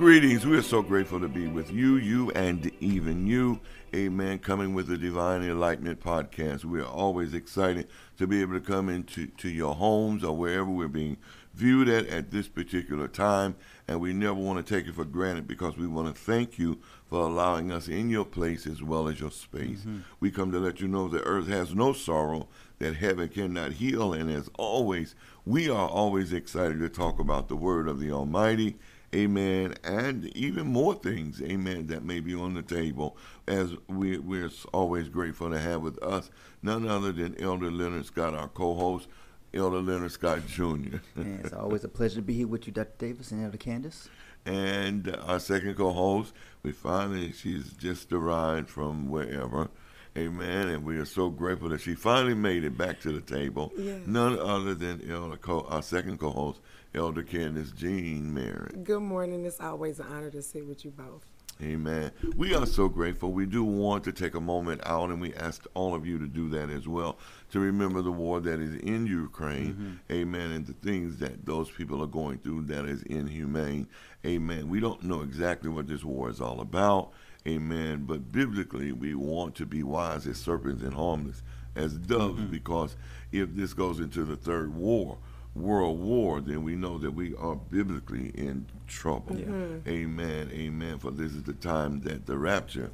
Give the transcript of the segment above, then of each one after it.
Greetings. We are so grateful to be with you, you, and even you. Amen. Coming with the Divine Enlightenment podcast. We are always excited to be able to come into to your homes or wherever we're being viewed at at this particular time. And we never want to take it for granted because we want to thank you for allowing us in your place as well as your space. Mm-hmm. We come to let you know that earth has no sorrow, that heaven cannot heal. And as always, we are always excited to talk about the word of the Almighty amen, and even more things, amen, that may be on the table, as we, we're always grateful to have with us none other than Elder Leonard Scott, our co host, Elder Leonard Scott Jr. it's always a pleasure to be here with you, Dr. Davis and Elder Candace. And our second co host, we finally, she's just arrived from wherever. Amen. And we are so grateful that she finally made it back to the table. Yes. None other than Elder, co- our second co host, Elder Candace Jean Mary. Good morning. It's always an honor to sit with you both. Amen. We are so grateful. We do want to take a moment out, and we ask all of you to do that as well, to remember the war that is in Ukraine. Mm-hmm. Amen. And the things that those people are going through that is inhumane. Amen. We don't know exactly what this war is all about. Amen. But biblically, we want to be wise as serpents and harmless as doves, mm-hmm. because if this goes into the third war, world war, then we know that we are biblically in trouble. Mm-hmm. Amen. Amen. For this is the time that the rapture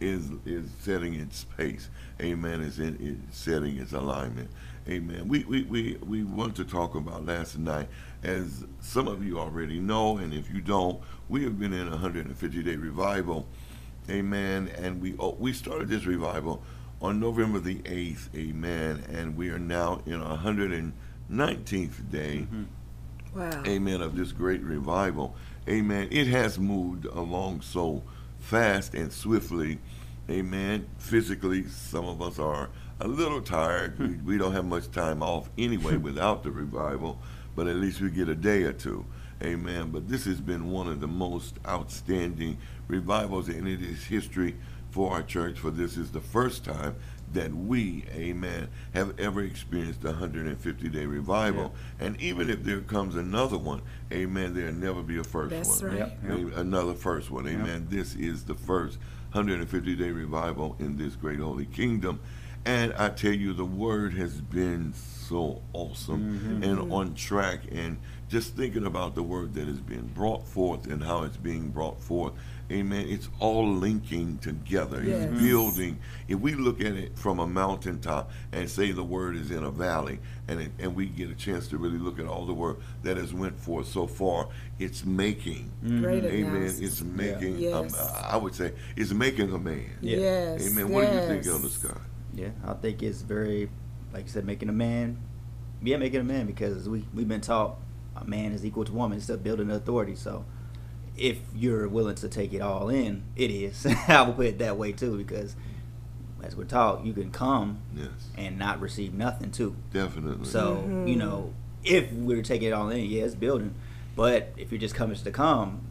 is is setting its pace. Amen. Is in is setting its alignment. Amen. We, we, we, we want to talk about last night, as some of you already know, and if you don't, we have been in a 150 day revival. Amen. And we oh, we started this revival on November the 8th. Amen. And we are now in a 100 and 19th day, mm-hmm. wow. amen, of this great revival. Amen. It has moved along so fast and swiftly. Amen. Physically, some of us are a little tired. we, we don't have much time off anyway without the revival, but at least we get a day or two. Amen. But this has been one of the most outstanding revivals in its history for our church, for this is the first time that we, amen, have ever experienced a 150 day revival. Yeah. And even if there comes another one, amen, there'll never be a first That's one. Right. Yep. Another first one, amen. Yep. This is the first 150 day revival in this great holy kingdom. And I tell you, the word has been so awesome mm-hmm. and on track. And just thinking about the word that has been brought forth and how it's being brought forth Amen. It's all linking together. Yes. It's building. If we look at it from a mountaintop and say the word is in a valley, and it, and we get a chance to really look at all the work that has went forth so far, it's making. Mm-hmm. Amen. It's making. Yeah. Um, yes. I would say it's making a man. Yeah. Yes. Amen. What do you think, Elder Scott? Yeah, I think it's very, like you said, making a man. Yeah, making a man because we we've been taught a man is equal to woman. It's building authority. So if you're willing to take it all in, it is. I will put it that way too, because as we're taught, you can come yes. and not receive nothing too. Definitely. So mm-hmm. you know, if we're taking it all in, yeah, it's building. But if you're just coming to come,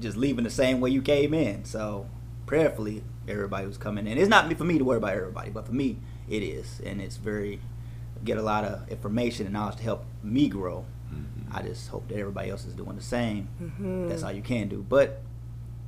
just leaving the same way you came in. So prayerfully, everybody who's coming in, it's not for me to worry about everybody, but for me, it is, and it's very get a lot of information and knowledge to help me grow Mm-hmm. I just hope that everybody else is doing the same. Mm-hmm. That's all you can do. But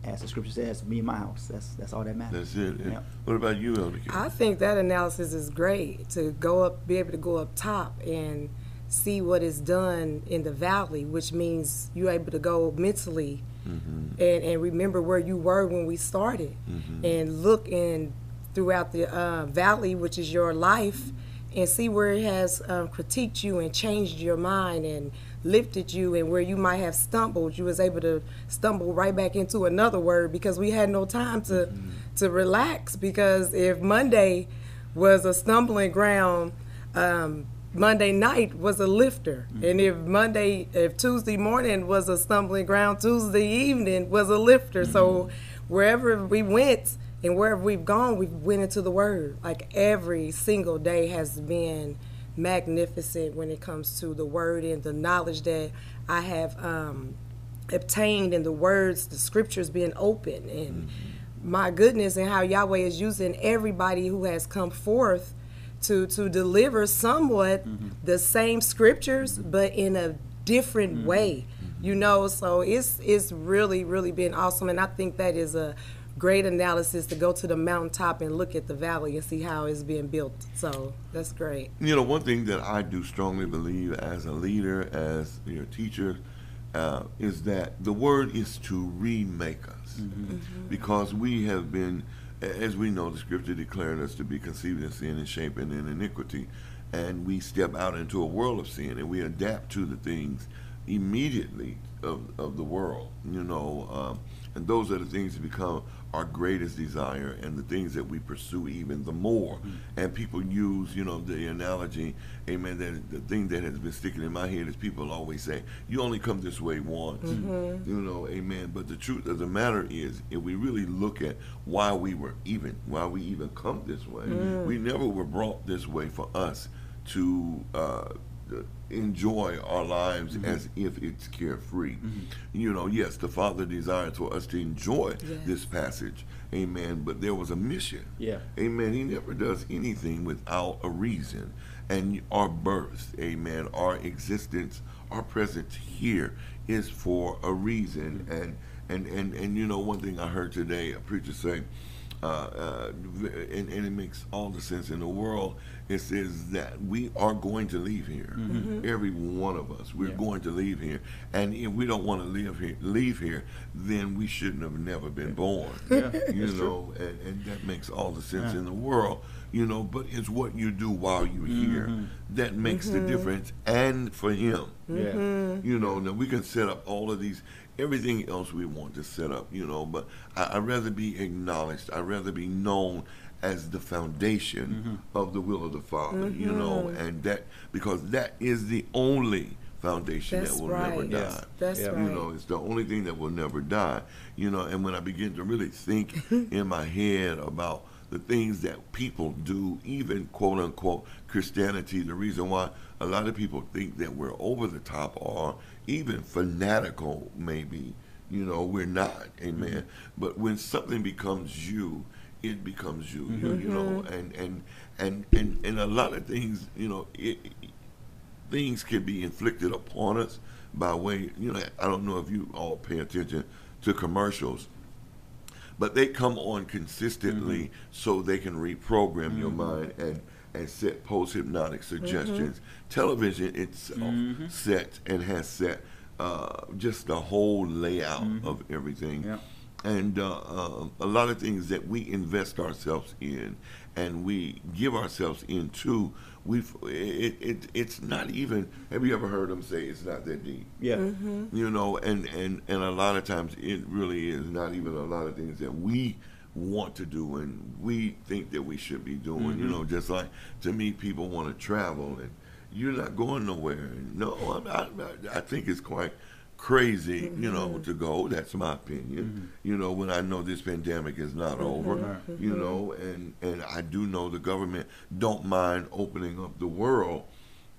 as the scripture says, me and my house. That's that's all that matters. That's it. Yeah. What about you, Elder? I think that analysis is great to go up, be able to go up top and see what is done in the valley, which means you're able to go mentally mm-hmm. and, and remember where you were when we started, mm-hmm. and look in throughout the uh, valley, which is your life and see where it has um, critiqued you and changed your mind and lifted you and where you might have stumbled you was able to stumble right back into another word because we had no time to mm-hmm. to relax because if monday was a stumbling ground um, monday night was a lifter mm-hmm. and if monday if tuesday morning was a stumbling ground tuesday evening was a lifter mm-hmm. so wherever we went and wherever we've gone, we've went into the Word. Like every single day has been magnificent when it comes to the Word and the knowledge that I have um, obtained in the words, the Scriptures being open, and mm-hmm. my goodness, and how Yahweh is using everybody who has come forth to to deliver somewhat mm-hmm. the same Scriptures, mm-hmm. but in a different mm-hmm. way You know, so it's it's really really been awesome, and I think that is a great analysis to go to the mountaintop and look at the valley and see how it's being built. So that's great. You know, one thing that I do strongly believe as a leader, as your teacher, uh, is that the word is to remake us. Because we have been, as we know, the scripture declared us to be conceived in sin and shaping in iniquity. And we step out into a world of sin and we adapt to the things immediately of, of the world, you know. Um, and those are the things that become our greatest desire and the things that we pursue even the more. Mm-hmm. And people use, you know, the analogy, amen, that the thing that has been sticking in my head is people always say, you only come this way once, mm-hmm. Mm-hmm. you know, amen. But the truth of the matter is, if we really look at why we were even, why we even come this way, we never were brought this way for us to uh, enjoy our lives as if it's carefree. You know, yes, the Father desires for us to enjoy Yes. this passage, amen, but there was a mission. Yeah. Amen. He never does anything without a reason. And our birth, amen, our existence, our presence here is for a reason. And and and, and you know, one thing I heard today, a preacher say, uh, uh, and, and it makes all the sense in the world. It says that we are going to leave here. Mm-hmm. Mm-hmm. Every one of us, we're Yeah. going to leave here. And if we don't want to live here, leave here, then we shouldn't have never been born. you know, and, and that makes all the sense in the world. You know, but it's what you do while you're mm-hmm. here that makes the difference, and for him. Yeah. You know, now we can set up all of these, everything else we want to set up, you know, but I, I'd rather be acknowledged. I'd rather be known as the foundation mm-hmm. of the will of the Father, you know, mm-hmm. and that, because that is the only foundation That's that will never right. die. Yes. That's Yeah. right. You know, it's the only thing that will never die. You know, and when I begin to really think in my head about the things that people do, even quote unquote Christianity, the reason why a lot of people think that we're over the top or even fanatical, maybe, you know, we're not. Amen. Mm-hmm. But when something becomes you, it becomes you, you, you mm-hmm. know, and, and, and, and, and a lot of things, you know, it, things can be inflicted upon us by way, you know, I don't know if you all pay attention to commercials, but they come on consistently mm-hmm. so they can reprogram your mm-hmm. mind and, and set post hypnotic suggestions. Television itself uh, sets and has set uh, just the whole layout of everything. Yeah. And uh, uh, a lot of things that we invest ourselves in and we give ourselves into we it, it it's not even have you ever heard them say it's not that deep? Yeah. you know and and and a lot of times it really is not even a lot of things that we want to do and we think that we should be doing you know just like to me people want to travel and you're not going nowhere. No I'm, I, I think it's quite crazy you know mm-hmm. to go that's my opinion. Mm-hmm. You know when i know this pandemic is not mm-hmm. over you know and and i do know the government don't mind opening up the world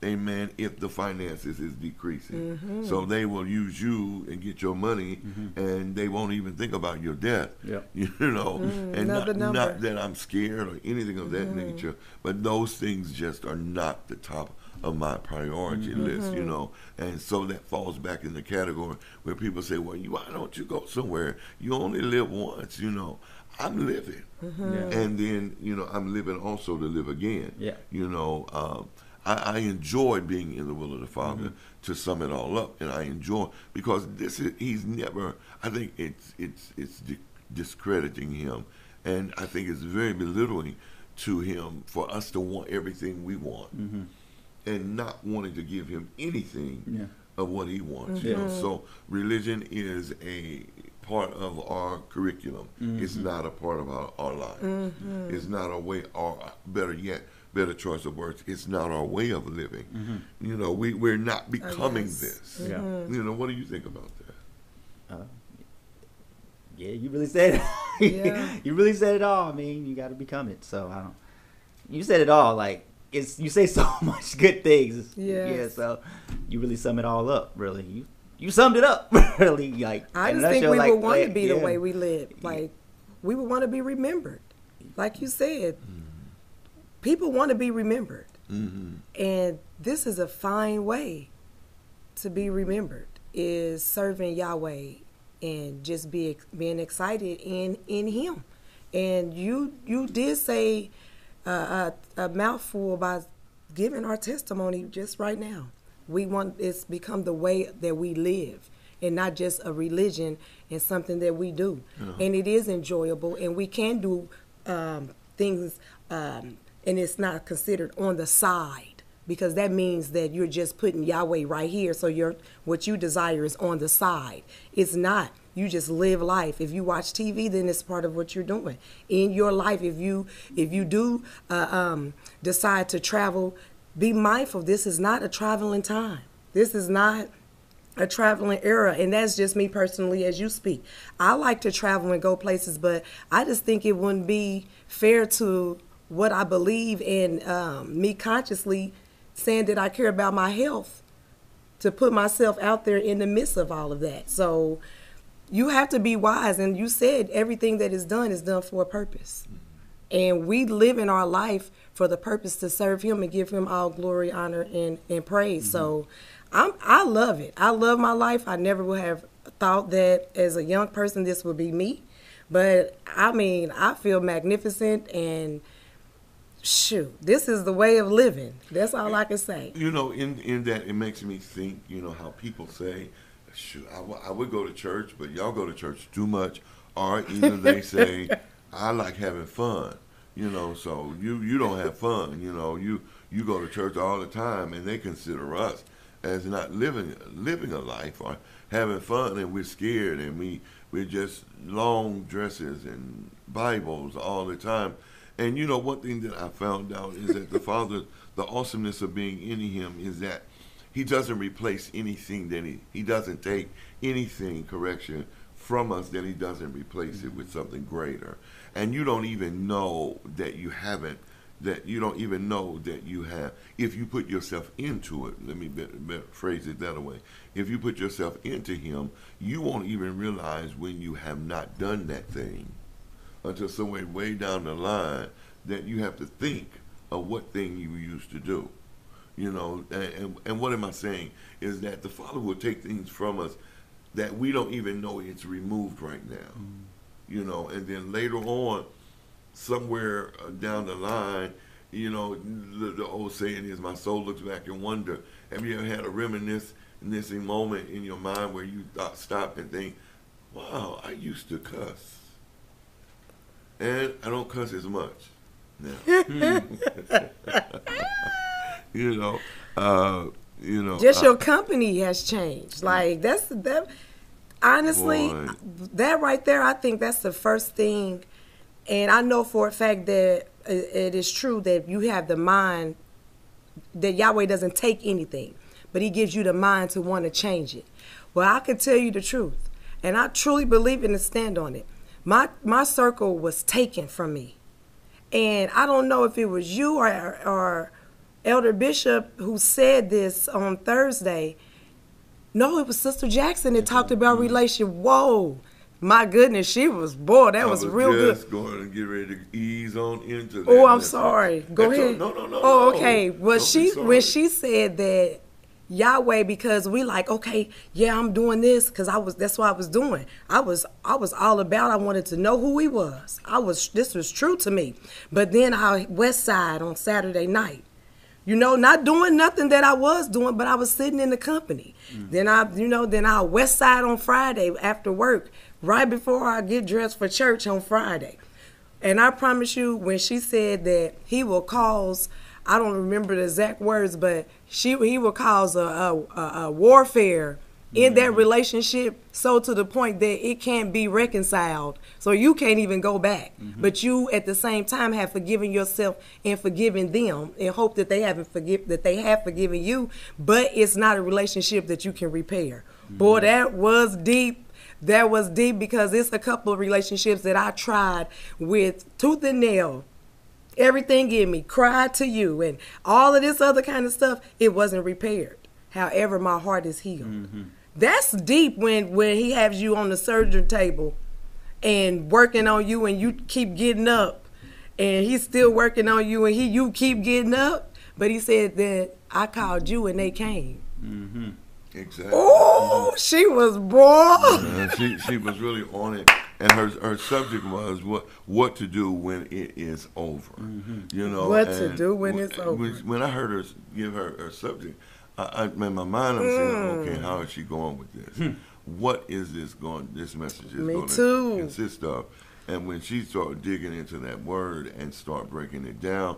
amen if the finances is decreasing. So they will use you and get your money and they won't even think about your death Yep. you know mm, and not, not that i'm scared or anything of that nature but those things just are not the top of my priority mm-hmm. list you know? And so that falls back in the category where people say well you why don't you go somewhere? You only live once you know? I'm living. Mm-hmm. Yeah. and then you know i'm living also to live again Yeah. you know? Um, I, I enjoy being in the will of the father mm-hmm. to sum it all up and i enjoy because this is he's never i think it's it's it's di- discrediting him and i think it's very belittling to him for us to want everything we want and not wanting to give him anything Yeah. of what he wants. You know, mm-hmm. so religion is a part of our curriculum. It's mm-hmm. not a part of our, our life. Mm-hmm. It's not a way, or better yet, better choice of words, it's not our way of living. You know, we, we're not oh, becoming yes. this. Yeah. You know, what do you think about that? Uh, yeah, you really said it. Yeah. you really said it all. I mean, you got to become it. So I don't. You said it all. Like it's you say so much good things. Yeah. Yes. So you really sum it all up. Really, you you summed it up. really, like I just think we like, would want to be the way we live. Like we would want to be remembered. Like you said, people want to be remembered, Mm-hmm. and this is a fine way to be remembered. is serving Yahweh and just be being excited in in Him. And you you did say uh, a, a mouthful by giving our testimony just right now. We want it's become the way that we live and not just a religion and something that we do. Yeah. And it is enjoyable and we can do um, things um, and it's not considered on the side because that means that you're just putting Yahweh right here so your what you desire is on the side. It's not. You just live life. If you watch TV, then it's part of what you're doing in your life. If you if you do uh, um, decide to travel, be mindful. This is not a traveling time. This is not a traveling era and that's just me personally as you speak i like to travel and go places but i just think it wouldn't be fair to what i believe in um, me consciously saying that i care about my health to put myself out there in the midst of all of that so you have to be wise and you said everything that is done is done for a purpose and we live in our life for the purpose to serve him and give him all glory honor and, and praise so I'm, I love it. I love my life. I never would have thought that as a young person this would be me. But I mean, I feel magnificent and shoot, this is the way of living. That's all I can say. You know, in in that it makes me think. You know how people say, "Shoot, I, w- I would go to church, but y'all go to church too much," or either they say, "I like having fun." You know, so you you don't have fun. You know, you you go to church all the time, and they consider us as not living living a life or having fun, and we're scared, and we we're just long dresses and Bibles all the time. And you know, one thing that I found out is that the Father, the awesomeness of being in Him is that He doesn't replace anything that He He doesn't take anything correction from us that He doesn't replace it with something greater. And you don't even know that you haven't that you don't even know that you have if you put yourself into it let me phrase it that way. If you put yourself into him you won't even realize when you have not done that thing. Until somewhere way down the line that you have to think of what thing you used to do you know and, and, and what am i saying? Is that the father will take things from us that we don't even know it's removed right now. You know and then later on somewhere uh, down the line, you know, the, the old saying is, "My soul looks back and wonder." Have you ever had a reminiscing moment in your mind where you thought, stop and think, "Wow, I used to cuss, and I don't cuss as much now." you know, uh, you know, Just I- your company has changed. Like that's that. Honestly, Boy. that right there, I think that's the first thing. And I know for a fact that it is true that you have the mind that Yahweh doesn't take anything, but He gives you the mind to want to change it. Well, I can tell you the truth, and I truly believe in and stand on it. My my circle was taken from me, and I don't know if it was you or or Elder Bishop who said this on Thursday. No, it was Sister Jackson that talked about mm-hmm. relationship. Whoa, my goodness, she was boy, that I was, real good. just going to get ready to ease on into that. Oh, I'm sorry. Go That's ahead. No, no, no. Oh, no. okay. Well, Don't she when she said that Yahweh because we like okay, yeah, I'm doing this because I was that's what I was doing. I was I was all about. I wanted to know who he was. I was this was true to me. But then I West Side on Saturday night. You know, not doing nothing that I was doing, but I was sitting in the company. Mm. Then I, you know, then I West Side on Friday after work, right before I get dressed for church on Friday. And I promise you, when she said that he will cause, I don't remember the exact words, but she he will cause a, a, a, a warfare in that relationship, so to the point that it can't be reconciled. So you can't even go back. Mm-hmm. But you, at the same time, have forgiven yourself and forgiven them, and hope that they haven't forgive that they have forgiven you. But it's not a relationship that you can repair. Mm-hmm. Boy, that was deep. That was deep because it's a couple of relationships that I tried with tooth and nail. Everything in me cried to you and all of this other kind of stuff. It wasn't repaired. However, my heart is healed. Mm-hmm. That's deep when when he has you on the surgery table and working on you and you keep getting up and he's still working on you and he you keep getting up. But he said that I called you and they came. mm-hmm. Exactly. Oh, she was boy. Uh, she she was really on it, and her her subject was what what to do when it is over. You know What to do when it's over. When, when I heard her give her her subject, I, I in my mind I'm saying, Mm. okay, how is she going with this? What is this going? This message is Me going too. to consist of. And when she started digging into that word and start breaking it down,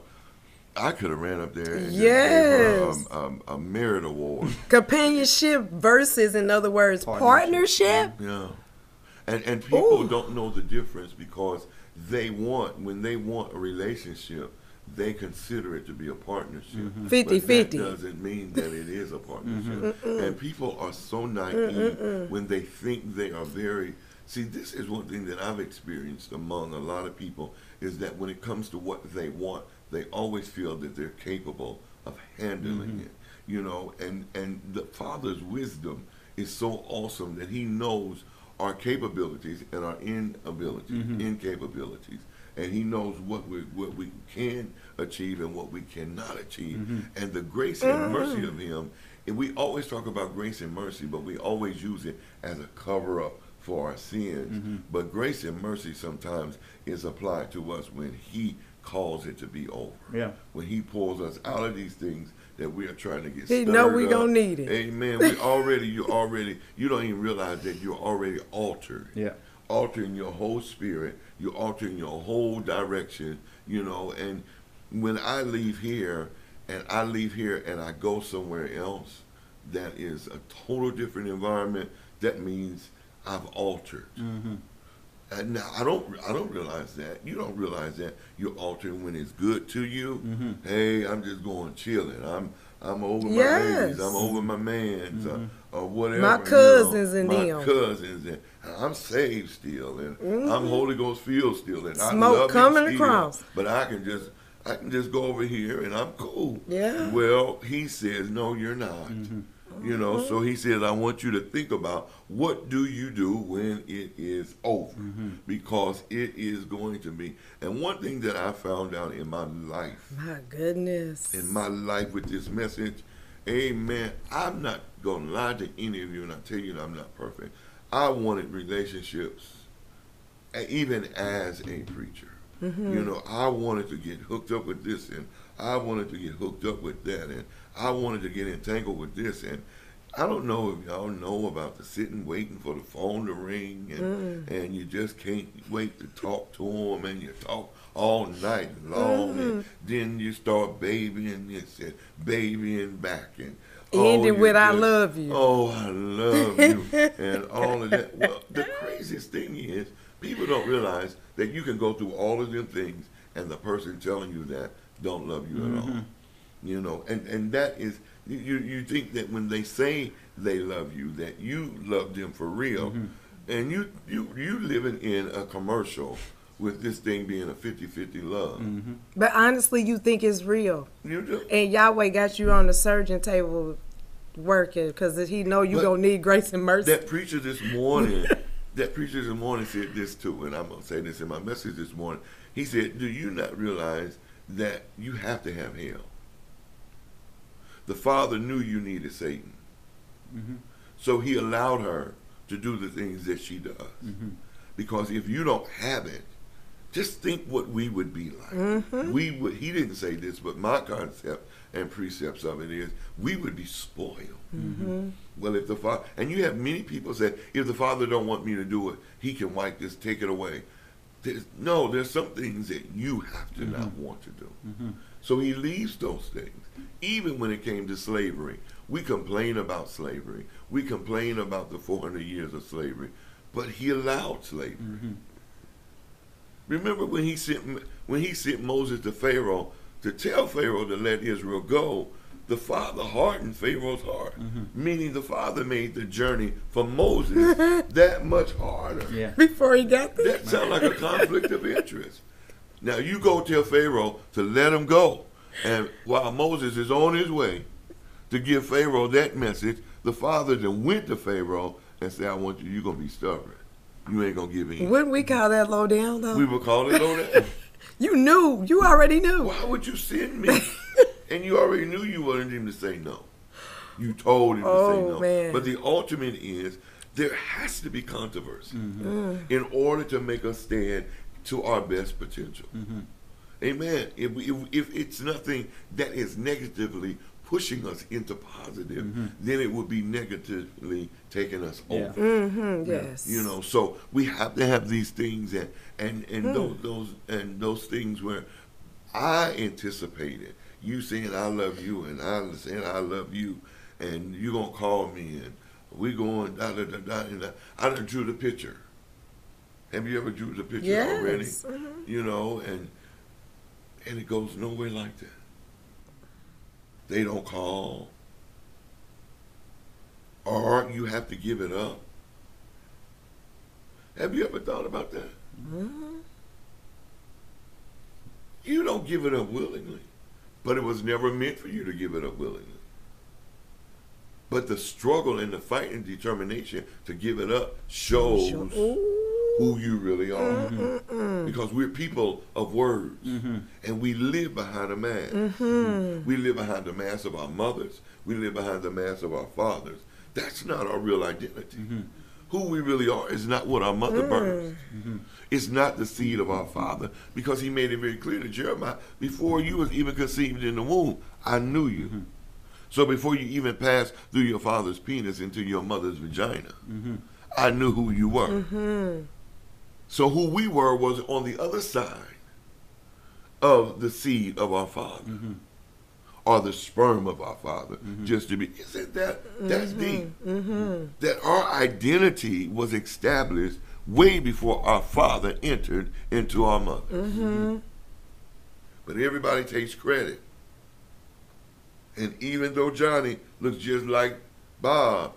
I could have ran up there and just Yes. gave her um, a, a merit award. Companionship versus, in other words, partnership. Yeah. And and people Ooh. don't know the difference because they want when they want a relationship, they consider it to be a partnership. Mm-hmm. But 50-50. That doesn't mean that it is a partnership. Mm-hmm. And people are so naive when they think they are very See, this is one thing that I've experienced among a lot of people is that when it comes to what they want, they always feel that they're capable of handling mm-hmm. it. You know, and and the Father's wisdom is so awesome that He knows our capabilities and our inabilities, mm-hmm. incapabilities, and He knows what we what we can achieve and what we cannot achieve. Mm-hmm. And the grace and mm. mercy of Him, and we always talk about grace and mercy, but we always use it as a cover up for our sins. Mm-hmm. But grace and mercy sometimes is applied to us when He calls it to be over. Yeah. When He pulls us out of these things that we are trying to get. He know we stirred gonna need it. Amen. We already, you already, you don't even realize that you're already altered. Yeah. Altering your whole spirit. You're altering your whole direction. You know, and when I leave here, and I leave here and I go somewhere else, that is a total different environment. That means I've altered. And now I don't I don't realize that. You don't realize that you're altering when it's good to you. Mm-hmm. Hey, I'm just going chilling. I'm I'm over my babies. I'm over my mans uh, mm-hmm. Or whatever. My you know. cousins and my them. cousins and I'm saved still and I'm mm-hmm. Holy Ghost filled still and I Mm-hmm. Smoke love coming still. across. But I can just I can just go over here and I'm cool. Yeah. Well, he says no, you're not. Mm-hmm. You know, mm-hmm. so he says, I want you to think about what do you do when it is over, because it is going to be. And one thing that I found out in my life, My goodness. in my life with this message, amen. I'm not going to lie to any of you, and I tell you I'm not perfect. I wanted relationships, even as a preacher. Mm-hmm. You know, I wanted to get hooked up with this, and I wanted to get hooked up with that, and I wanted to get entangled with this, and I don't know if y'all know about the sitting waiting for the phone to ring, and and you just can't wait to talk to them, and you talk all night long, and mm-hmm. then you start babying this and babying back, and Ending you with, "I love you." Oh, I love you, and all of that. Well, the craziest thing is people don't realize that you can go through all of them things, and the person telling you that don't love you at all. Mm-hmm. You know, and and that is you you you think that when they say they love you, that you love them for real, mm-hmm. and you you you living in a commercial with this thing being a 50-50 love. Mm-hmm. But honestly, you think it's real. You just And Yahweh got you on the surgeon table working because he know you But going to need grace and mercy. That preacher this morning, that preacher this morning said this too, and I'm gonna say this in my message this morning. He said, "Do you not realize that you have to have hell?" The Father knew you needed Satan, mm-hmm. so He allowed her to do the things that she does. Mm-hmm. Because if you don't have it, just think what we would be like. Mm-hmm. We would. He didn't say this, but my concept and precepts of it is we would be spoiled. Mm-hmm. Well, if the father and you have many people say, if the father don't want me to do it, he can wipe this, take it away. There's, no, there's some things that you have to not mm-hmm. want to do. So he leaves those things. Even when it came to slavery, we complain about slavery. We complain about the 400 years of slavery, but he allowed slavery. Remember when he sent when he sent Moses to Pharaoh to tell Pharaoh to let Israel go, the father hardened Pharaoh's heart, mm-hmm. meaning the father made the journey for Moses that much harder. Yeah. Before he got there. That sounds like a conflict of interest. Now you go tell Pharaoh to let him go, and while Moses is on his way to give Pharaoh that message, the father then went to Pharaoh and said, "I want you. You're gonna be stubborn. You ain't gonna give in." Wouldn't we call that low down though? We would call it low down. you knew. You already knew. Why would you send me? and you already knew you wanted him to say no. You told him to say Oh, no. man. But the ultimate is there has to be controversy Mm. in order to make us stand to our best potential. Amen. If, we, if, if it's nothing that is negatively pushing us into positive, then it would be negatively taking us Yeah. over. Mm-hmm, yes. You know, so we have to have these things and and and those those and those things where I anticipated you saying I love you and I saying I love you and you gonna call me and we going da da da da and da. I done drew the picture. Have you ever drew the picture Yes. already? Mhm. You know, and and it goes nowhere like that. They don't call. Or you have to give it up. Have you ever thought about that? Mm-hmm. You don't give it up willingly, but it was never meant for you to give it up willingly. But the struggle and the fight and determination to give it up shows Sure. Ooh. who you really are. Mm-hmm. Mm-hmm. Because we're people of words. Mm-hmm. And we live behind a mask. We live behind the mask of our mothers. We live behind the mask of our fathers. That's not our real identity. Who we really are is not what our mother mm. birthed. It's not the seed of our father. Because he made it very clear to Jeremiah, before you was even conceived in the womb, I knew you. So before you even passed through your father's penis into your mother's vagina, I knew who you were. So who we were was on the other side of the seed of our father. Mm-hmm. Or the sperm of our father, mm-hmm. just to be. Isn't that that's mm-hmm. deep? That our identity was established way before our father entered into our mother. But everybody takes credit. And even though Johnny looks just like Bob,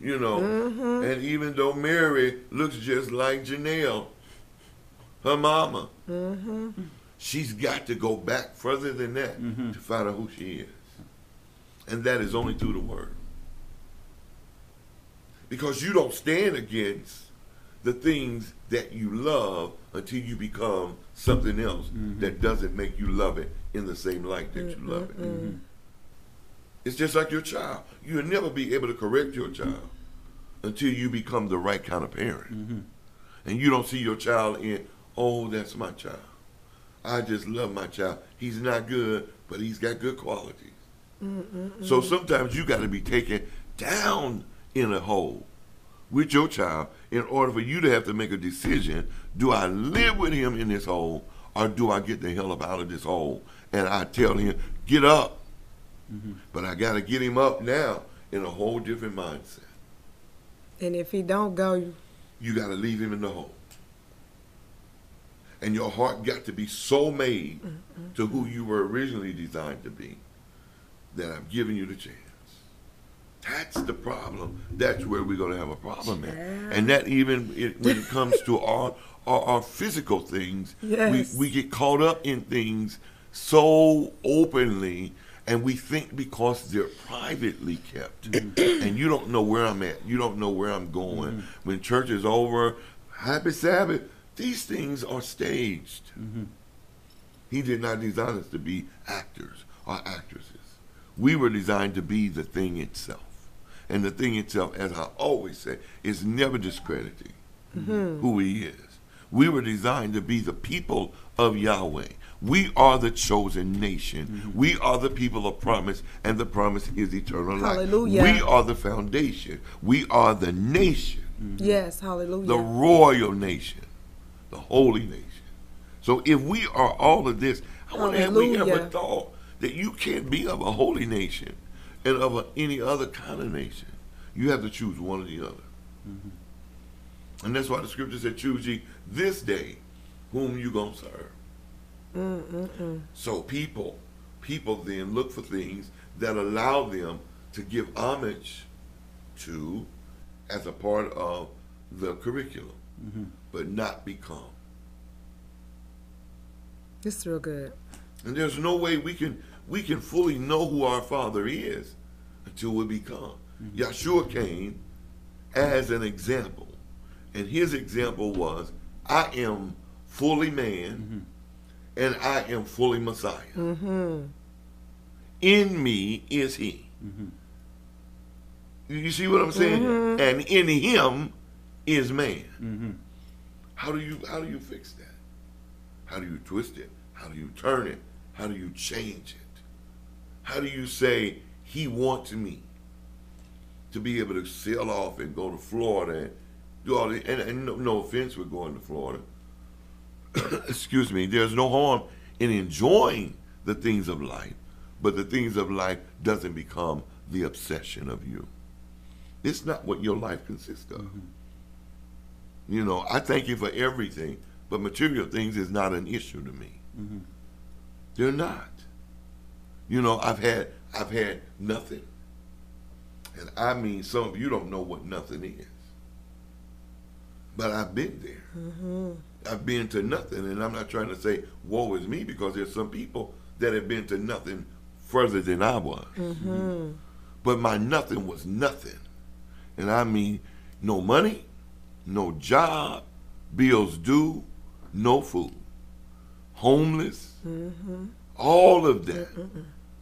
you know, mm-hmm. and even though Mary looks just like Janelle, her mama, mm-hmm. she's got to go back further than that mm-hmm. to find out who she is. And that is only through the word. Because you don't stand against the things that you love until you become something else that doesn't make you love it in the same light that you love it. It's just like your child. You'll never be able to correct your child until you become the right kind of parent. Mm-hmm. And you don't see your child in, oh, that's my child. I just love my child. He's not good, but he's got good qualities. So sometimes you got to be taken down in a hole with your child in order for you to have to make a decision do I live with him in this hole or do I get the hell up out of this hole? And I tell him, get up. Mm-hmm. But I got to get him up now in a whole different mindset. And if he don't go, you- You got to leave him in the hole. And your heart got to be so made to who you were originally designed to be that I'm giving you the chance. That's the problem. That's where we're going to have a problem at. And that even it, when it comes to our, our, our physical things, Yes. we, we get caught up in things so openly and we think because they're privately kept mm-hmm. and you don't know where I'm at, you don't know where I'm going. Mm-hmm. When church is over, happy Sabbath, these things are staged. Mm-hmm. He did not design us to be actors or actresses. We were designed to be the thing itself. And the thing itself, as I always say, is never discrediting who he is. We were designed to be the people of Yahweh. We are the chosen nation. Mm-hmm. We are the people of promise, and the promise is eternal life. Hallelujah. We are the foundation. We are the nation mm-hmm. yes, hallelujah. the royal nation, the holy nation. So if we are all of this, I wonder have we ever thought that you can't be of a holy nation and of a, any other kind of nation. You have to choose one or the other. Mm-hmm. And that's why the scripture said, choose ye this day whom you going to serve. Mm, mm, mm. So people, people then look for things that allow them to give homage to as a part of the curriculum, mm-hmm. but not become. it's real good. And there's no way we can we can fully know who our Father is until we become. Mm-hmm. Yeshua came as an example, and his example was, "I am fully man, mm-hmm. And I am fully Messiah." Mm-hmm. In me is he. Mm-hmm. You see what I'm saying? Mm-hmm. And in him is man. How do you how do you fix that? How do you twist it? How do you turn it? How do you change it? How do you say he wants me to be able to sail off and go to Florida and do all the and, and no, no offense with going to Florida. Excuse me. There's no harm in enjoying the things of life, but the things of life doesn't become the obsession of you. It's not what your life consists of. Mm-hmm. You know, I thank you for everything, but material things is not an issue to me. Mm-hmm. They're not. You know, I've had I've had nothing. And I mean some of you don't know what nothing is. But I've been there. Mm-hmm. I've been to nothing, and I'm not trying to say woe is me because there's some people that have been to nothing further than I was. Mm-hmm. But my nothing was nothing. And I mean no money, no job, bills due, no food, homeless, mm-hmm. all of that.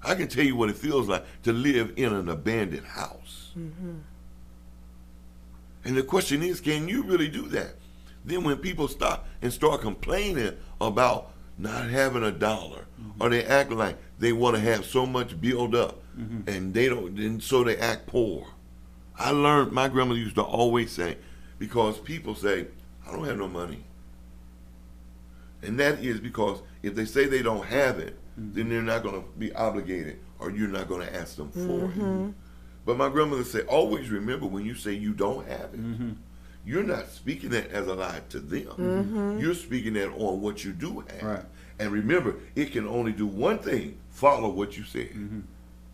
I can tell you what it feels like to live in an abandoned house. Mm-hmm. And the question is, can you really do that? Then when people stop and start complaining about not having a dollar, mm-hmm. or they act like they want to have so much built up, mm-hmm. and they don't, and so they act poor. I learned my grandmother used to always say, because people say, I don't have no money. And that is because if they say they don't have it, mm-hmm. then they're not going to be obligated or you're not going to ask them for it. But my grandmother said, always remember when you say you don't have it, you're not speaking that as a lie to them. Mm-hmm. You're speaking that on what you do have. Right. And remember, it can only do one thing follow what you said. Mm-hmm.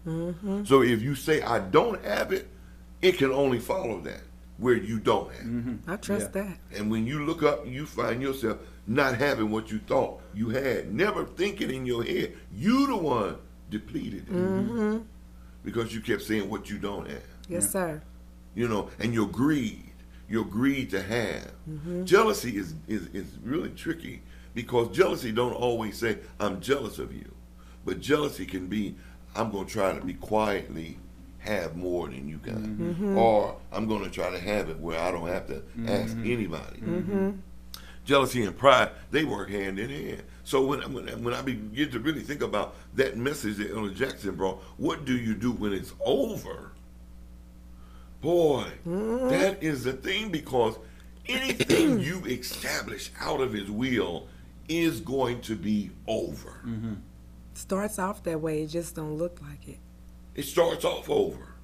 Mm-hmm. So if you say, I don't have it, it can only follow that where you don't have it. I trust Yeah. that. And when you look up, you find yourself not having what you thought you had, never thinking in your head, you the one depleted it. Because you kept saying what you don't have. Yes, sir. You know, and your greed, your greed to have. Mm-hmm. Jealousy is, is, is really tricky because jealousy don't always say, I'm jealous of you. But jealousy can be, I'm going to try to be quietly have more than you got. Mm-hmm. Mm-hmm. Or I'm going to try to have it where I don't have to ask anybody. Jealousy and pride, they work hand in hand. So when, when, when I begin to really think about that message that Elder Jackson brought, what do you do when it's over? Boy, mm-hmm. that is the thing because anything you establish out of his will is going to be over. Mm-hmm. Starts off that way, it just don't look like it. It starts off over.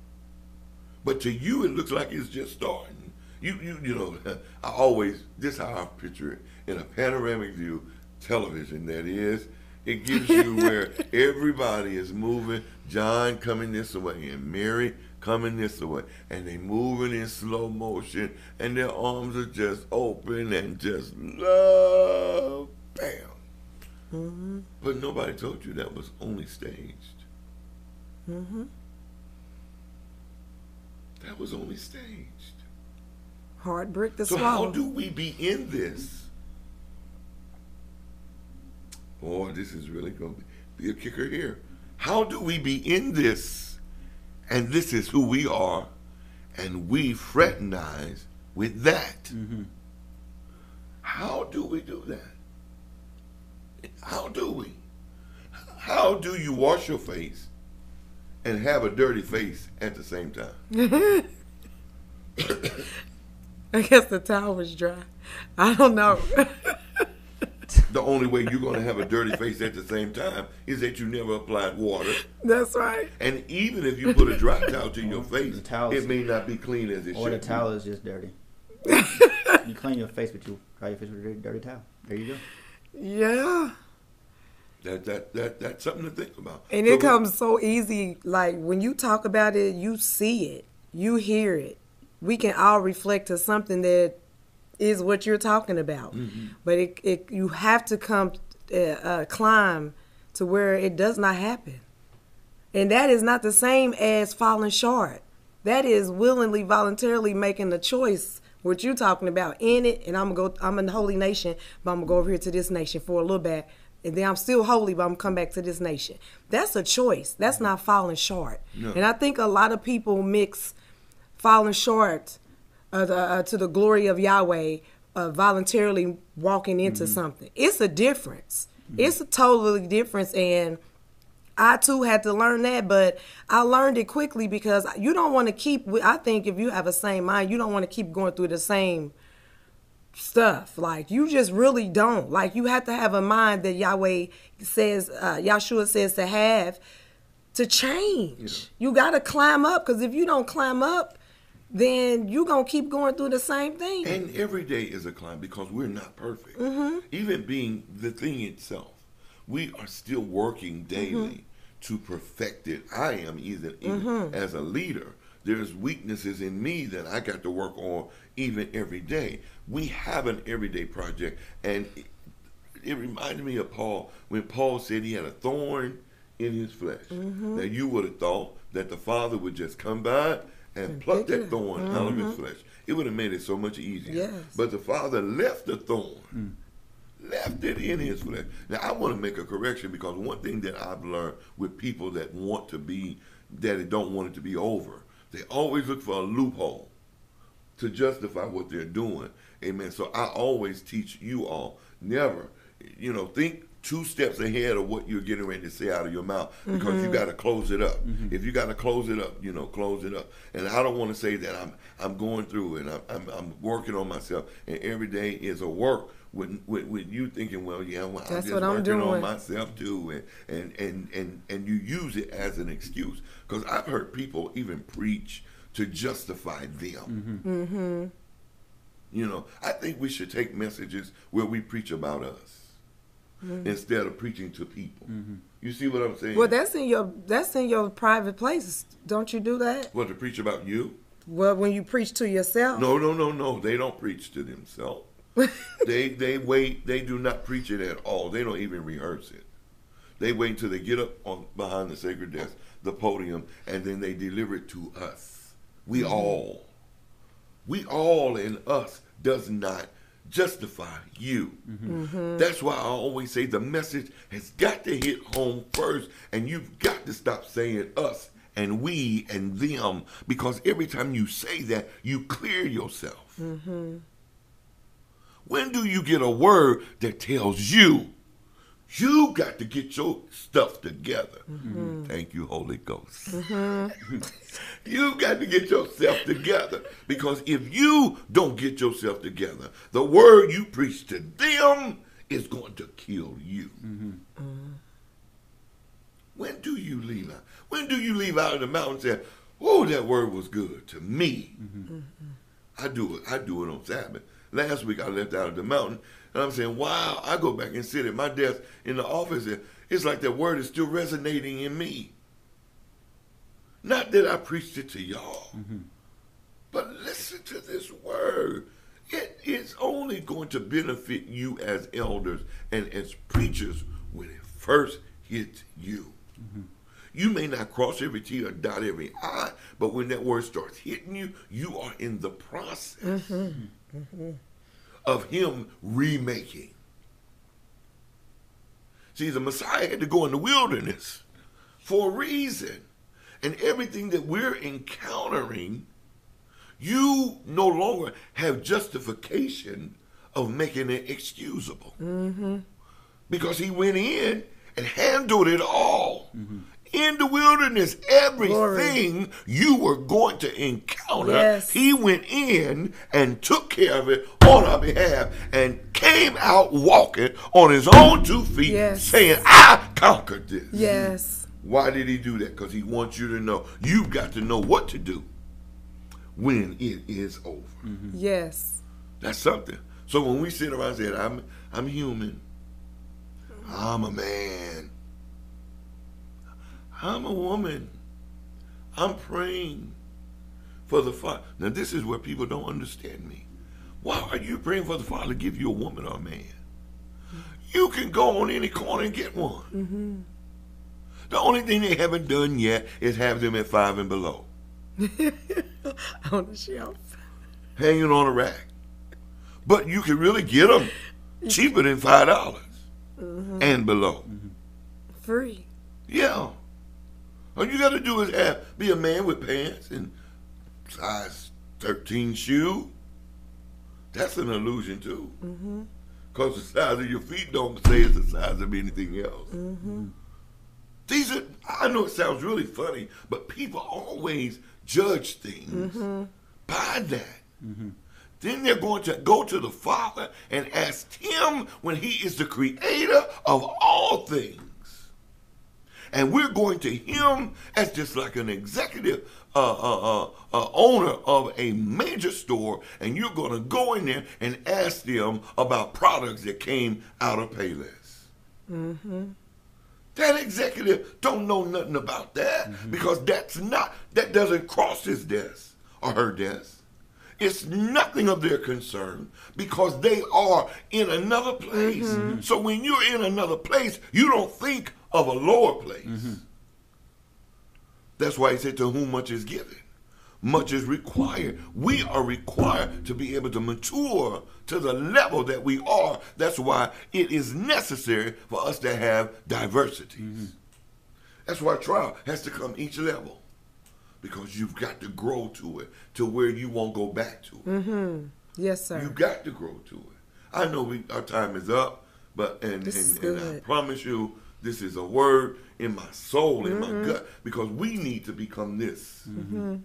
But to you it looks like it's just starting. You you you know, I always this is how I picture it in a panoramic view television that is. It gives you where everybody is moving, John coming this way and Mary coming this way, and they moving in slow motion, and their arms are just open and just love, bam. Mm-hmm. But nobody told you that was only staged. Mm-hmm. That was only staged. Hard brick to So swallow. how do we be in this? Boy, this is really going to be a kicker here. How do we be in this, and this is who we are, and we fraternize with that? Mm-hmm. How do we do that? How do we? How do you wash your face and have a dirty face at the same time? I guess the towel was dry. I don't know. The only way you're going to have a dirty face at the same time is that you never applied water. That's right. And even if you put a dry towel to your face, The towel's- it may not be clean as it should. Or the should. be. towel is just dirty. you clean your face, but you dry your face with a dirty, dirty towel. There you go. Yeah. That, that, that, that's something to think about. And So it comes so easy. Like when you talk about it, you see it, you hear it. We can all reflect to something that is what you're talking about. But it, it you have to come uh, uh, climb to where it does not happen. And that is not the same as falling short. That is willingly, voluntarily making the choice. What you're talking about in it, and I'm gonna go. I'm in the holy nation, but I'm gonna go over here to this nation for a little bit and then I'm still holy, but I'm come back to this nation. That's a choice. That's not falling short. No. And I think a lot of people mix falling short uh, the, uh, to the glory of Yahweh, uh, voluntarily walking into something. It's a difference. It's a totally difference, and I too had to learn that, but I learned it quickly because you don't want to keep. I think if you have a same mind, you don't want to keep going through the same stuff. Like you just really don't. Like you have to have a mind that Yahweh says, uh, Yahshua says to have to change. You got to climb up because if you don't climb up, then you're gonna keep going through the same thing. And every day is a climb because we're not perfect. Mm-hmm. Even being the thing itself, we are still working daily Mm-hmm. to perfect it. I am even, even Mm-hmm. as a leader. There's weaknesses in me that I got to work on even every day. We have an everyday project, and it, it reminded me of Paul when Paul said he had a thorn in his flesh. Mm-hmm. Now you would have thought that the Father would just come by and pluck pick it that up. thorn out of his flesh. It would have made it so much easier. Mm-hmm. Yes. But the Father left the thorn, left it in his flesh. Now, I want to make a correction because one thing that I've learned with people that want to be, that they don't want it to be over, they always look for a loophole to justify what they're doing. Amen. So I always teach you all never, you know, think two steps ahead of what you're getting ready to say out of your mouth because you got to close it up. If you got to close it up, you know, close it up. And I don't want to say that I'm I'm going through and I'm, I'm, I'm working on myself and every day is a work. With, with, with you thinking, well, yeah, well, I'm just what I'm working on doing. myself too, and, and and and and you use it as an excuse because I've heard people even preach to justify them. Mm-hmm. You know, I think we should take messages where we preach about us Mm-hmm. instead of preaching to people. Mm-hmm. You see what I'm saying? Well, that's in your that's in your private places. Don't you do that? what to preach about you? Well, when you preach to yourself. No, no, no, no. They don't preach to themselves. they they wait. They do not preach it at all. They don't even rehearse it. They wait until they get up on behind the sacred desk, the podium, and then they deliver it to us. We mm-hmm. all, we all in us does not justify you. Mm-hmm. Mm-hmm. That's why I always say the message has got to hit home first, and you've got to stop saying us and we and them because every time you say that, you clear yourself. Mm-hmm. When do you get a word that tells you you got to get your stuff together? Mm-hmm. Thank you, Holy Ghost. Mm-hmm. you got to get yourself together because if you don't get yourself together, the word you preach to them is going to kill you. Mm-hmm. When do you leave out? When do you leave out of the mountain and say, "Oh, that word was good to me"? I do it. I do it on Sabbath. Last week I left out of the mountain, and I'm saying, "Wow!" I go back and sit at my desk in the office, and it's like that word is still resonating in me. Not that I preached it to y'all, mm-hmm. but listen to this word. It is only going to benefit you as elders and as preachers when it first hits you. Mm-hmm. You may not cross every T or dot every I, but when that word starts hitting you, you are in the process mm-hmm. Of Him remaking. See, the Messiah had to go in the wilderness for a reason. And everything that we're encountering, you no longer have justification of making it excusable. Mm-hmm. Because he went in and handled it all. Mm-hmm. In the wilderness, everything you were going to encounter, Yes. he went in and took care of it on our behalf and came out walking on his own two feet, Yes. saying, I conquered this. Yes. Why did he do that? Because he wants you to know. You've got to know what to do when it is over. Mm-hmm. Yes. That's something. So when we sit around and say, I'm, I'm human, I'm a man, I'm a woman, I'm praying for the Father. Now, this is where people don't understand me. Why are you praying for the Father to give you a woman or a man? You can go on any corner and get one. Mm-hmm. The only thing they haven't done yet is have them at five and below, On the shelf. hanging on a rack. But you can really get them cheaper than five dollars. Uh-huh. and below. Free. Yeah. All you got to do is have be a man with pants and size 13 shoe. That's an illusion too. Mm-hmm. Because the size of your feet don't say it's the size of anything else. Mm-hmm. These are, I know it sounds really funny, but people always judge things mm-hmm. by that. Then they're going to go to the Father and ask Him when He is the creator of all things. And we're going to Him as just like an executive uh, uh, uh, uh, owner of a major store, and you're going to go in there and ask them about products that came out of Payless. That executive don't know nothing about that because that's not that doesn't cross his desk or her desk. It's nothing of their concern because they are in another place. So when you're in another place, you don't think of a lower place. Mm-hmm. That's why he said, To whom much is given, much is required. We are required to be able to mature to the level that we are. That's why it is necessary for us to have diversities. Mm-hmm. That's why trial has to come each level because you've got to grow to it to where you won't go back to it. Mm-hmm. Yes, sir. You got to grow to it. I know we our time is up, but and This and, and I promise you, this is a word in my soul, in my mm-hmm. gut, because we need to become this. Mm-hmm. Mm-hmm.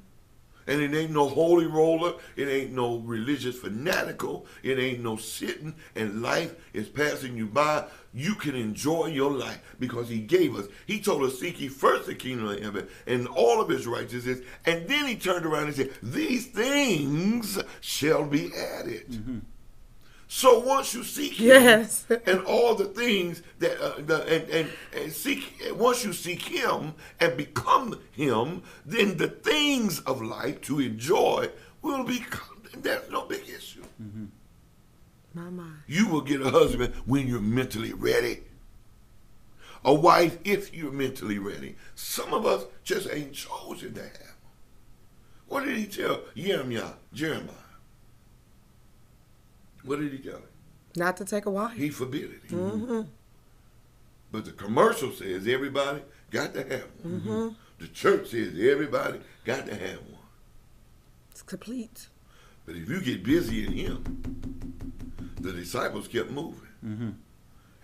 And it ain't no holy roller. It ain't no religious fanatical. It ain't no sitting and life is passing you by. You can enjoy your life because he gave us. He told us, seek ye first the kingdom of heaven and all of his righteousness. And then he turned around and said, these things shall be added. So once you seek him Yes. and all the things that uh, the, and, and and seek once you seek him and become him, then the things of life to enjoy will become. There's no big issue. My mind. You will get a husband when you're mentally ready. A wife if you're mentally ready. Some of us just ain't chosen to have. What did he tell Jeremiah? Jeremiah. What did he tell him? Not to take a wife. He forbid it. Mm-hmm. But the commercial says everybody got to have one. Mm-hmm. The church says everybody got to have one. It's complete. But if you get busy in Him, the disciples kept moving. Mm-hmm.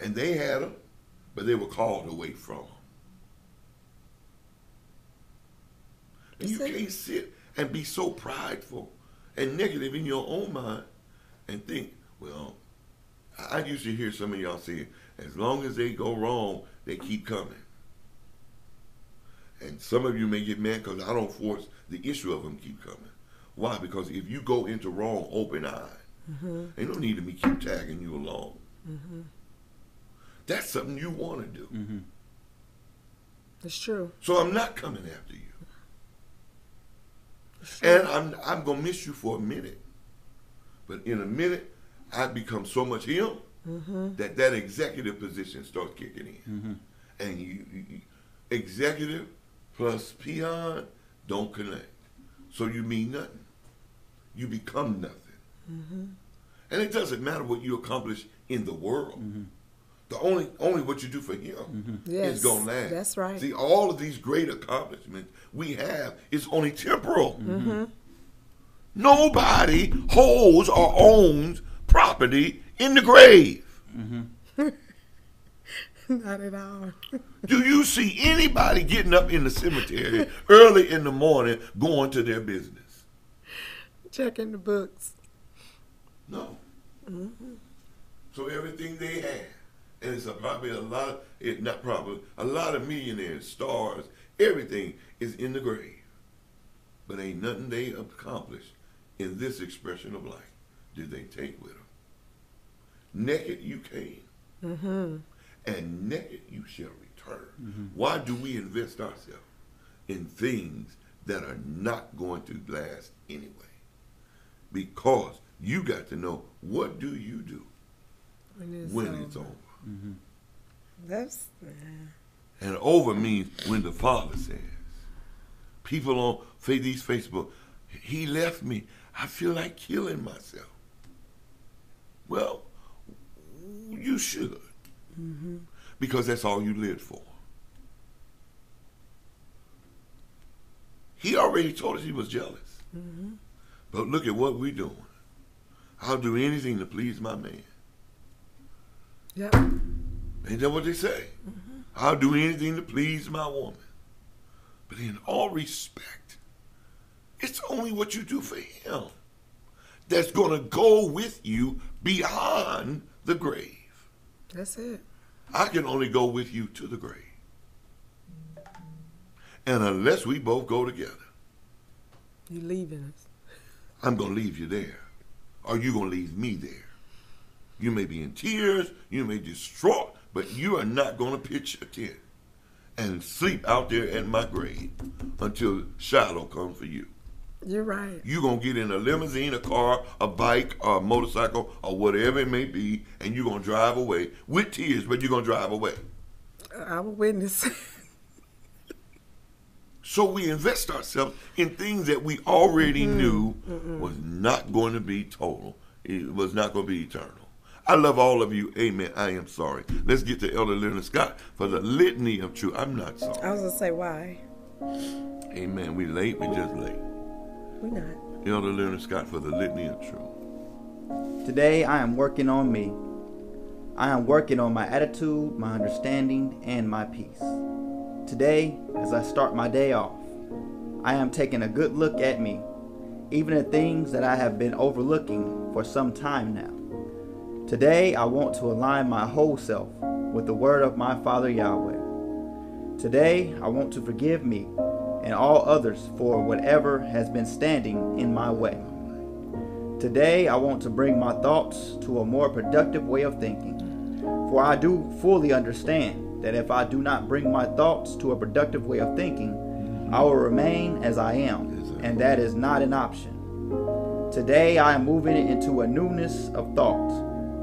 And they had them, but they were called away from Him. And you That's can't sit and be so prideful and negative in your own mind and think, well, I I used to hear some of y'all say, as long as they go wrong, they keep coming. And some of you may get mad because I don't force the issue of them keep coming. Why? Because if you go into wrong open eye, ain't mm-hmm. no need to me keep tagging you along. Mm-hmm. That's something you want to do. Mm-hmm. That's true. So I'm not coming after you. And I'm I'm gonna miss you for a minute. But in a minute, I become so much him mm-hmm. that that executive position starts kicking in. Mm-hmm. And you, you- executive plus peon don't connect. So you mean nothing. You become nothing. Mm-hmm. And it doesn't matter what you accomplish in the world. The only only what you do for him Yes, is gonna last. that's right. See, all of these great accomplishments we have is only temporal. Nobody holds or owns property in the grave. Mm-hmm. Not at all. Do you see anybody getting up in the cemetery early in the morning going to their business? Checking the books. No. Mm-hmm. So everything they have, and it's a, probably a lot, of, it not probably, a lot of millionaires, stars, everything is in the grave. But ain't nothing they accomplished in this expression of life did they take with them. Naked you came, mm-hmm. and naked you shall return. Mm-hmm. Why do we invest ourselves in things that are not going to last anyway? Because you got to know what do you do When it's, when over. it's over. Mm-hmm. That's And over means when the Father says. People on these Facebook, he left me. I feel like killing myself. Well, you should. because that's all you lived for. He already told us he was jealous. Mm-hmm. But look at what we're doing. I'll do anything to please my man. Yep. Ain't that what they say? Mm-hmm. I'll do anything to please my woman. But in all respect, it's only what you do for him that's going to go with you beyond the grave. That's it. I can only go with you to the grave. And unless we both go together, you're leaving us. I'm going to leave you there. Or you going to leave me there. You may be in tears, you may be distraught, but you are not going to pitch a tent and sleep out there at my grave until Shiloh comes for you. You're right. You're going to get in a limousine, a car, a bike, or a motorcycle, or whatever it may be, and you're going to drive away with tears, but you're going to drive away. I'm a witness. so we invest ourselves in things that we already mm-hmm. knew Mm-mm. was not going to be total, it was not going to be eternal. I love all of you. Amen. I am sorry. Let's get to Elder Leonard Scott for the litany of truth. I'm not sorry. I was going to say, why? Amen. We late. We just late. We're not. Elder Leonard Scott for the litany of truth. Today I am working on me. I am working on my attitude, my understanding, and my peace. Today, as I start my day off, I am taking a good look at me, even at things that I have been overlooking for some time now. Today, I want to align my whole self with the word of my Father Yahweh. Today, I want to forgive me and all others for whatever has been standing in my way. Today, I want to bring my thoughts to a more productive way of thinking, for I do fully understand that if I do not bring my thoughts to a productive way of thinking, I will remain as I am, and that is not an option. Today, I am moving into a newness of thought,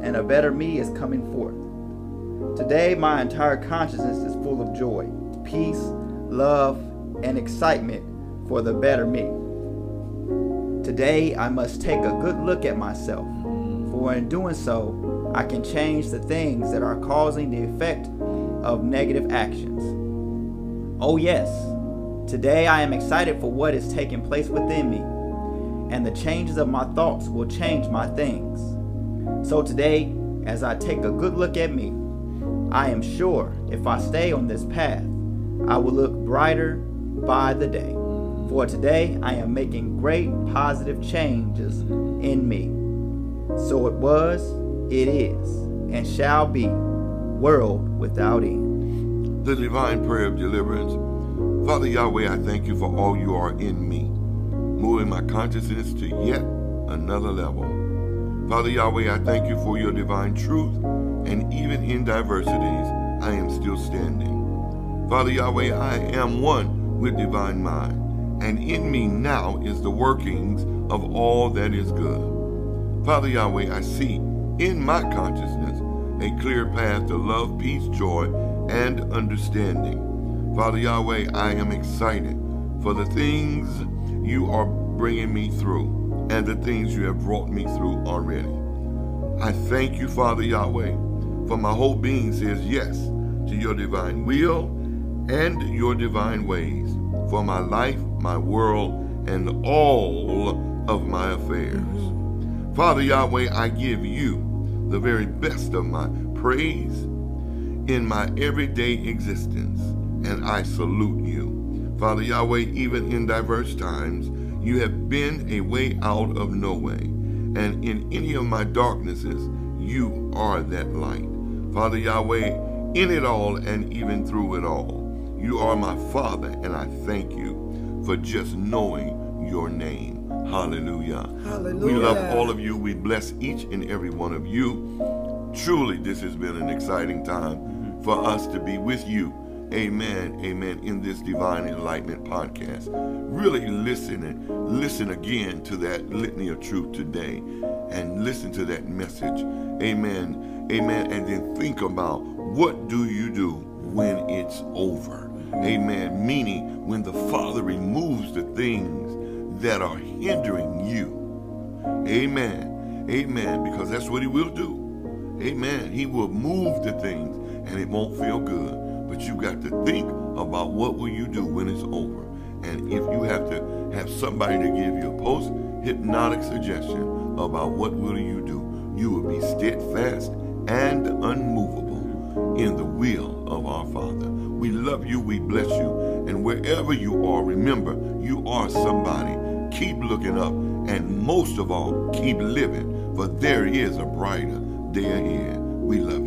and a better me is coming forth. Today, my entire consciousness is full of joy, peace, love, and excitement for the better me. Today, I must take a good look at myself, for in doing so, I can change the things that are causing the effect of negative actions. Oh, yes, today I am excited for what is taking place within me, and the changes of my thoughts will change my things. So today, as I take a good look at me, I am sure if I stay on this path, I will look brighter by the day. For today I am making great positive changes in me. So it was, it is, and shall be, world without end. The divine prayer of deliverance. Father Yahweh, I thank you for all you are in me, moving my consciousness to yet another level. Father Yahweh, I thank you for your divine truth, and even in diversities, I am still standing. Father Yahweh, I am one with divine mind, and in me now is the workings of all that is good. Father Yahweh, I see in my consciousness a clear path to love, peace, joy, and understanding. Father Yahweh, I am excited for the things you are bringing me through and the things you have brought me through already. I thank you, Father Yahweh, for my whole being says yes to your divine will and your divine ways for my life, my world, and all of my affairs. Father Yahweh, I give you the very best of my praise in my everyday existence, and I salute you. Father Yahweh, even in diverse times, you have been a way out of no way, and in any of my darknesses, you are that light. Father Yahweh, in it all and even through it all. You are my Father, and I thank you for just knowing your name. Hallelujah. Hallelujah. We love all of you. We bless each and every one of you. Truly, this has been an exciting time for us to be with you. Amen. Amen. In this Divine Enlightenment podcast. Really listen and listen again to that litany of truth today and listen to that message. Amen. Amen. And then think about what do you do when it's over? Amen. Meaning when the Father removes the things that are hindering you. Amen. Amen. Because that's what He will do. Amen. He will move the things. And it won't feel good. But you got to think about what will you do when it's over. And if you have to have somebody to give you a post hypnotic suggestion about what will you do, you will be steadfast and unmovable in the will of our Father. We love you, we bless you, and wherever you are, remember you are somebody. Keep looking up, and most of all, keep living, for there is a brighter day ahead. We love